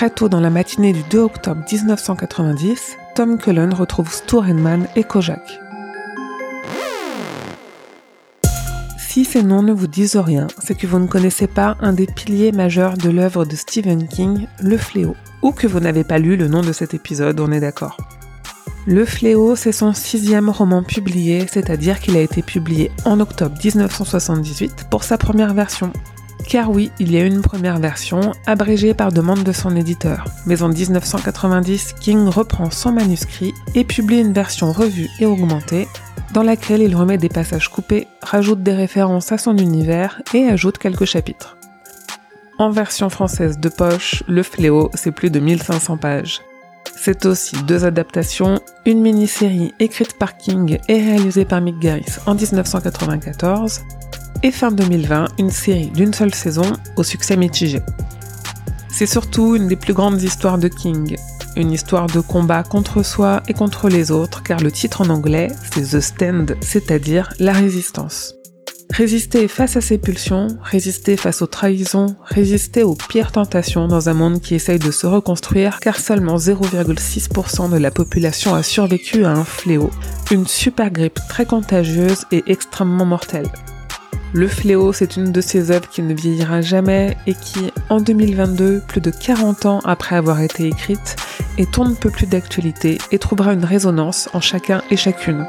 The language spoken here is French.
Très tôt dans la matinée du 2 octobre 1990, Tom Cullen retrouve Stu Henman et Kojak. Si ces noms ne vous disent rien, c'est que vous ne connaissez pas un des piliers majeurs de l'œuvre de Stephen King, Le Fléau, ou que vous n'avez pas lu le nom de cet épisode, on est d'accord. Le Fléau, c'est son sixième roman publié, c'est-à-dire qu'il a été publié en octobre 1978 pour sa première version. Car oui, il y a une première version, abrégée par demande de son éditeur. Mais en 1990, King reprend son manuscrit et publie une version revue et augmentée, dans laquelle il remet des passages coupés, rajoute des références à son univers et ajoute quelques chapitres. En version française de poche, Le Fléau, c'est plus de 1500 pages. C'est aussi deux adaptations, une mini-série écrite par King et réalisée par Mick Garris en 1994, et fin 2020, une série d'une seule saison au succès mitigé. C'est surtout une des plus grandes histoires de King, une histoire de combat contre soi et contre les autres, car le titre en anglais, c'est The Stand, c'est-à-dire la résistance. Résister face à ses pulsions, résister face aux trahisons, résister aux pires tentations dans un monde qui essaye de se reconstruire car seulement 0,6% de la population a survécu à un fléau, une super grippe très contagieuse et extrêmement mortelle. Le fléau, c'est une de ces œuvres qui ne vieillira jamais et qui, en 2022, plus de 40 ans après avoir été écrite, est on ne peut plus d'actualité et trouvera une résonance en chacun et chacune.